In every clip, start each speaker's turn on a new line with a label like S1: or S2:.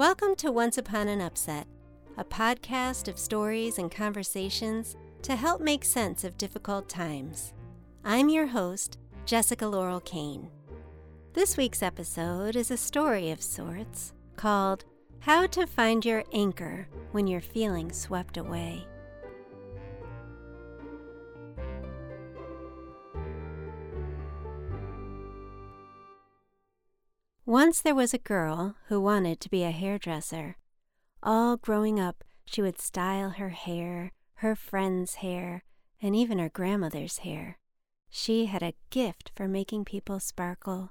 S1: Welcome to Once Upon an Upset, a podcast of stories and conversations to help make sense of difficult times. I'm your host, Jessica Laurel Kane. This week's episode is a story of sorts called How to Find Your Anchor When You're Feeling Swept Away. Once there was a girl who wanted to be a hairdresser. All growing up, she would style her hair, her friends' hair, and even her grandmother's hair. She had a gift for making people sparkle.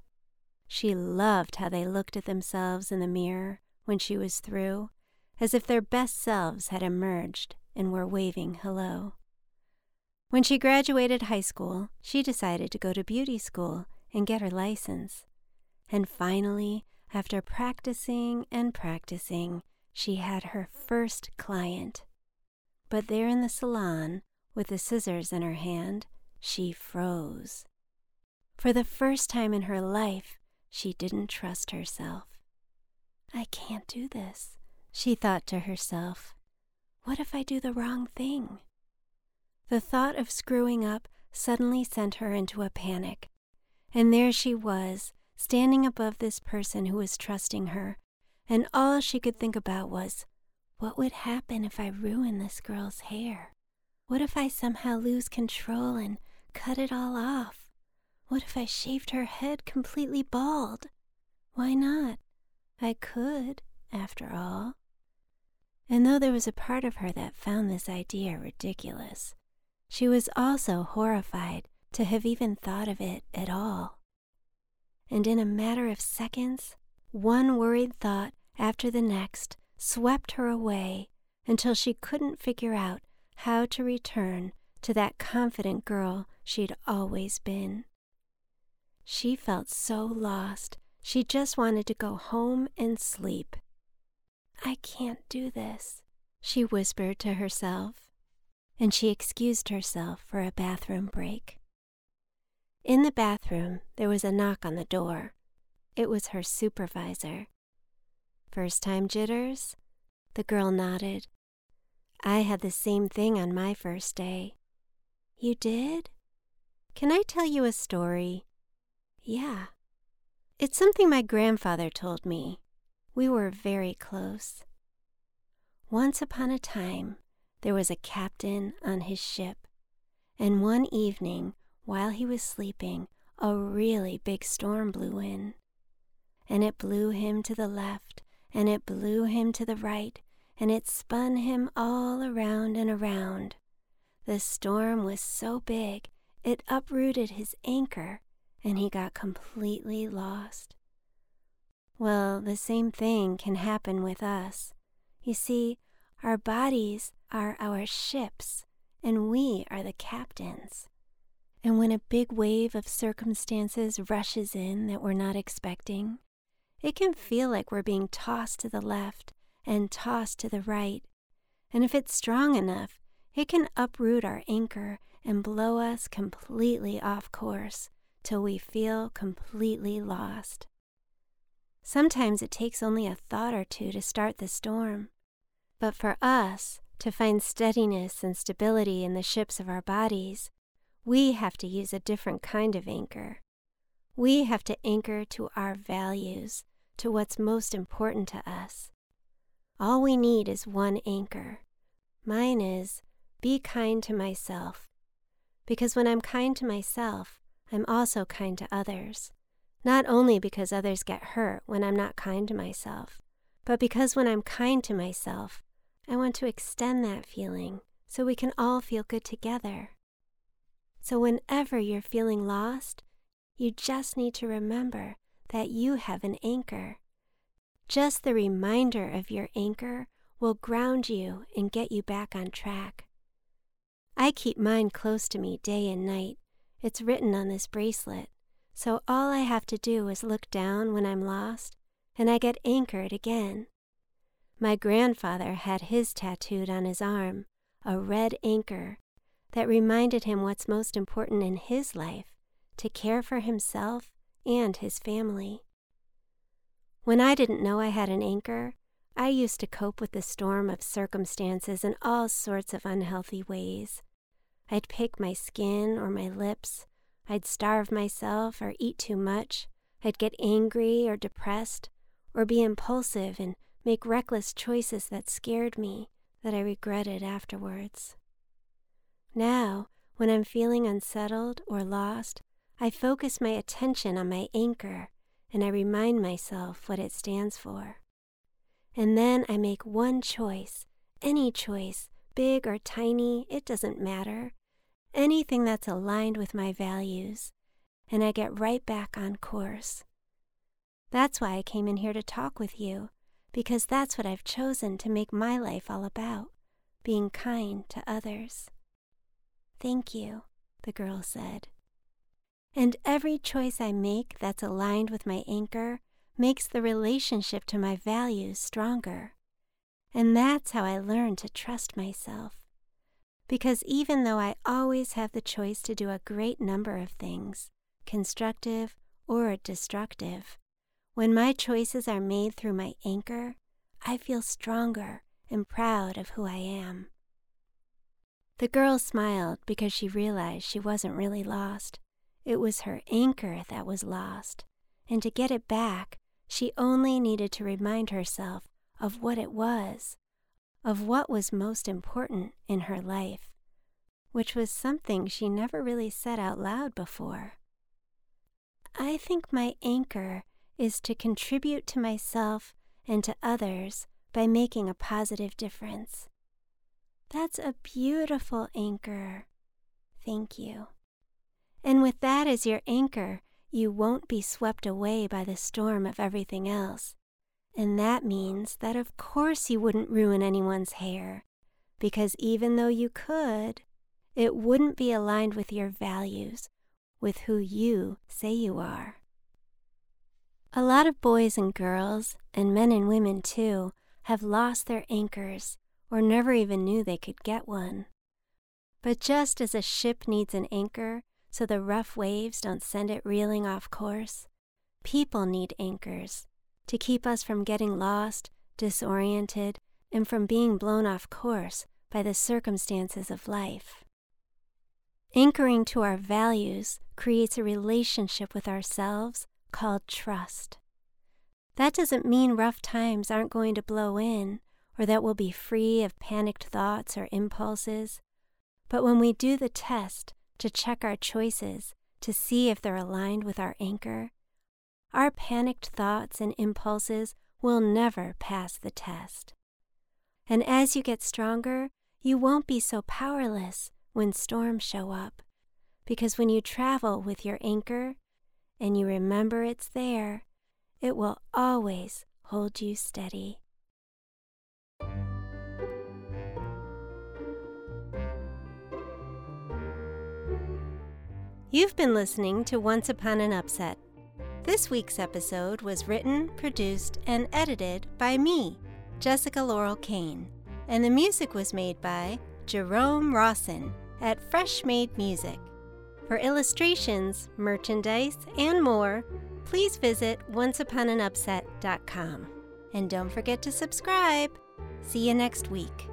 S1: She loved how they looked at themselves in the mirror when she was through, as if their best selves had emerged and were waving hello. When she graduated high school, she decided to go to beauty school and get her license. And finally, after practicing and practicing, she had her first client. But there in the salon, with the scissors in her hand, she froze. For the first time in her life, she didn't trust herself. I can't do this, she thought to herself. What if I do the wrong thing? The thought of screwing up suddenly sent her into a panic. And there she was, standing above this person who was trusting her, and all she could think about was, what would happen if I ruin this girl's hair? What if I somehow lose control and cut it all off? What if I shaved her head completely bald? Why not? I could, after all. And though there was a part of her that found this idea ridiculous, she was also horrified to have even thought of it at all and in a matter of seconds, one worried thought after the next swept her away until she couldn't figure out how to return to that confident girl she'd always been. She felt so lost, she just wanted to go home and sleep. I can't do this, she whispered to herself, and she excused herself for a bathroom break. In the bathroom, there was a knock on the door. It was her supervisor. First time jitters? The girl nodded. I had the same thing on my first day. You did? Can I tell you a story? Yeah. It's something my grandfather told me. We were very close. Once upon a time, there was a captain on his ship, and one evening while he was sleeping, a really big storm blew in. And it blew him to the left, and it blew him to the right, and it spun him all around and around. The storm was so big, it uprooted his anchor, and he got completely lost. Well, the same thing can happen with us. You see, our bodies are our ships, and we are the captains. And when a big wave of circumstances rushes in that we're not expecting, it can feel like we're being tossed to the left and tossed to the right. And if it's strong enough, it can uproot our anchor and blow us completely off course till we feel completely lost. Sometimes it takes only a thought or two to start the storm. But for us to find steadiness and stability in the ships of our bodies, we have to use a different kind of anchor. We have to anchor to our values, to what's most important to us. All we need is one anchor. Mine is be kind to myself. Because when I'm kind to myself, I'm also kind to others. Not only because others get hurt when I'm not kind to myself, but because when I'm kind to myself, I want to extend that feeling so we can all feel good together. So, whenever you're feeling lost, you just need to remember that you have an anchor. Just the reminder of your anchor will ground you and get you back on track. I keep mine close to me day and night. It's written on this bracelet, so all I have to do is look down when I'm lost, and I get anchored again. My grandfather had his tattooed on his arm, a red anchor that reminded him what's most important in his life to care for himself and his family. When I didn't know I had an anchor, I used to cope with the storm of circumstances in all sorts of unhealthy ways. I'd pick my skin or my lips. I'd starve myself or eat too much. I'd get angry or depressed, or be impulsive and make reckless choices that scared me, that I regretted afterwards. Now, when I'm feeling unsettled or lost, I focus my attention on my anchor and I remind myself what it stands for. And then I make one choice, any choice, big or tiny, it doesn't matter, anything that's aligned with my values, and I get right back on course. That's why I came in here to talk with you, because that's what I've chosen to make my life all about being kind to others. Thank you, the girl said. And every choice I make that's aligned with my anchor makes the relationship to my values stronger. And that's how I learn to trust myself. Because even though I always have the choice to do a great number of things, constructive or destructive, when my choices are made through my anchor, I feel stronger and proud of who I am. The girl smiled because she realized she wasn't really lost. It was her anchor that was lost, and to get it back, she only needed to remind herself of what it was, of what was most important in her life, which was something she never really said out loud before. I think my anchor is to contribute to myself and to others by making a positive difference. That's a beautiful anchor. Thank you. And with that as your anchor, you won't be swept away by the storm of everything else. And that means that of course you wouldn't ruin anyone's hair, because even though you could, it wouldn't be aligned with your values, with who you say you are. A lot of boys and girls, and men and women too, have lost their anchors or never even knew they could get one. But just as a ship needs an anchor so the rough waves don't send it reeling off course, people need anchors to keep us from getting lost, disoriented, and from being blown off course by the circumstances of life. Anchoring to our values creates a relationship with ourselves called trust. That doesn't mean rough times aren't going to blow in or that we'll be free of panicked thoughts or impulses. But when we do the test to check our choices to see if they're aligned with our anchor, our panicked thoughts and impulses will never pass the test. And as you get stronger, you won't be so powerless when storms show up. Because when you travel with your anchor and you remember it's there, it will always hold you steady. You've been listening to Once Upon an Upset. This week's episode was written, produced, and edited by me, Jessica Laurel Kane, and the music was made by Jerome Rossen at Freshmade Music. For illustrations, merchandise, and more, please visit onceuponanupset.com. And don't forget to subscribe. See you next week.